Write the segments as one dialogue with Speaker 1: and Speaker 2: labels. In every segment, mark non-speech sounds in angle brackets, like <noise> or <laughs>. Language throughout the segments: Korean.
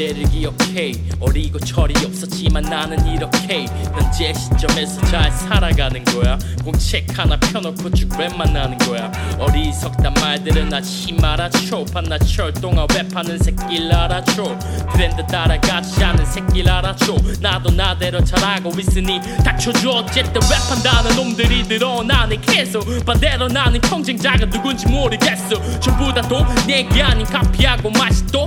Speaker 1: 그때를 기억해. 어리고 철이 없었지만 나는 이렇게. 현재 시점에서 잘 살아가는 거야. 공책 하나 펴놓고 쭉 랩만 나는 거야. 어리석단 말들은 하지 말아줘 반나 철동아 랩하는 새끼를 알아줘. 트렌드 따라가지 않은 새끼를 알아줘. 나도 나대로 잘하고 있으니 닥쳐줘. 어쨌든 랩한다는 놈들이 늘어나네 계속 반대로 나는 경쟁자가 누군지 모르겠어. 전부 다 또 내게 아닌 카피하고 맛이 또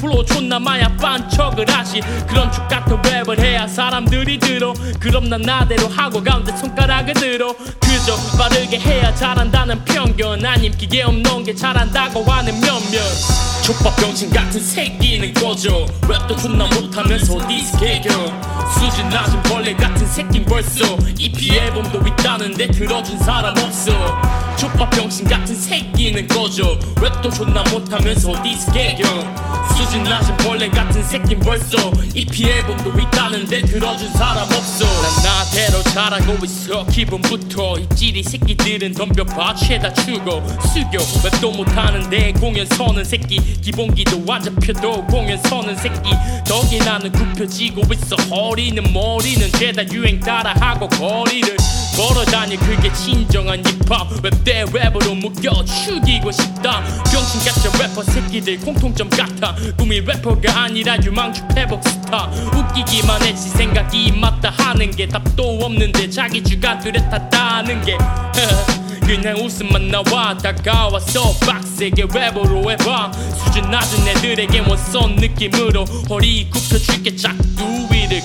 Speaker 1: 같은 플로우 존나 마야 반척을 하시 그런 족 같은 랩을 해야 사람들이 들어. 그럼 난 나대로 하고 가운데 손가락을 들어. 그저 빠르게 해야 잘한다는 편견. 아님 기계 없는 게 잘한다고 하는 몇몇 족밥 병신 같은 새끼는 꺼져. 랩도 존나 못하면서 디스 개겨. 수준 낮은 벌레 같은 새낀 벌써. EP 앨범도 있다는데 들어준 사람 없어. 족밥 병신 같은 새끼는 꺼져. 랩도 존나 못하면서 디스 개겨. 수준 낮은 벌레 같은 새낀 벌써. EP 앨범도 있다는데 들어준 사람 없어. 난 잘하고 있어. 기분부터 입질이 새끼들은 덤벼봐. 죄다 죽어 숙여. 랩도 못하는데 공연 서는 새끼. 기본기도 안 잡혀도 공연 서는 새끼. 덕에 나는 굽혀지고 있어. 허리는 머리는 죄다 유행 따라하고 거리를 걸어다니 그게 진정한 힙합. 랩대 랩으로 묶여 죽이고 싶다. 병신 같은 래퍼 새끼들 공통점 같아. 꿈이 래퍼가 아니라 유망주 패복 스타. 웃기기만 했지 생각이 맞다 하는 게 답도 없는데 자기 주가 뚜렷하다는 게. <laughs> 그냥 웃음만 나와 다가와서 빡세게 랩으로 해봐. 수준 낮은 애들에게 원선 느낌으로 허리 굽혀 줄게. 짝두 위를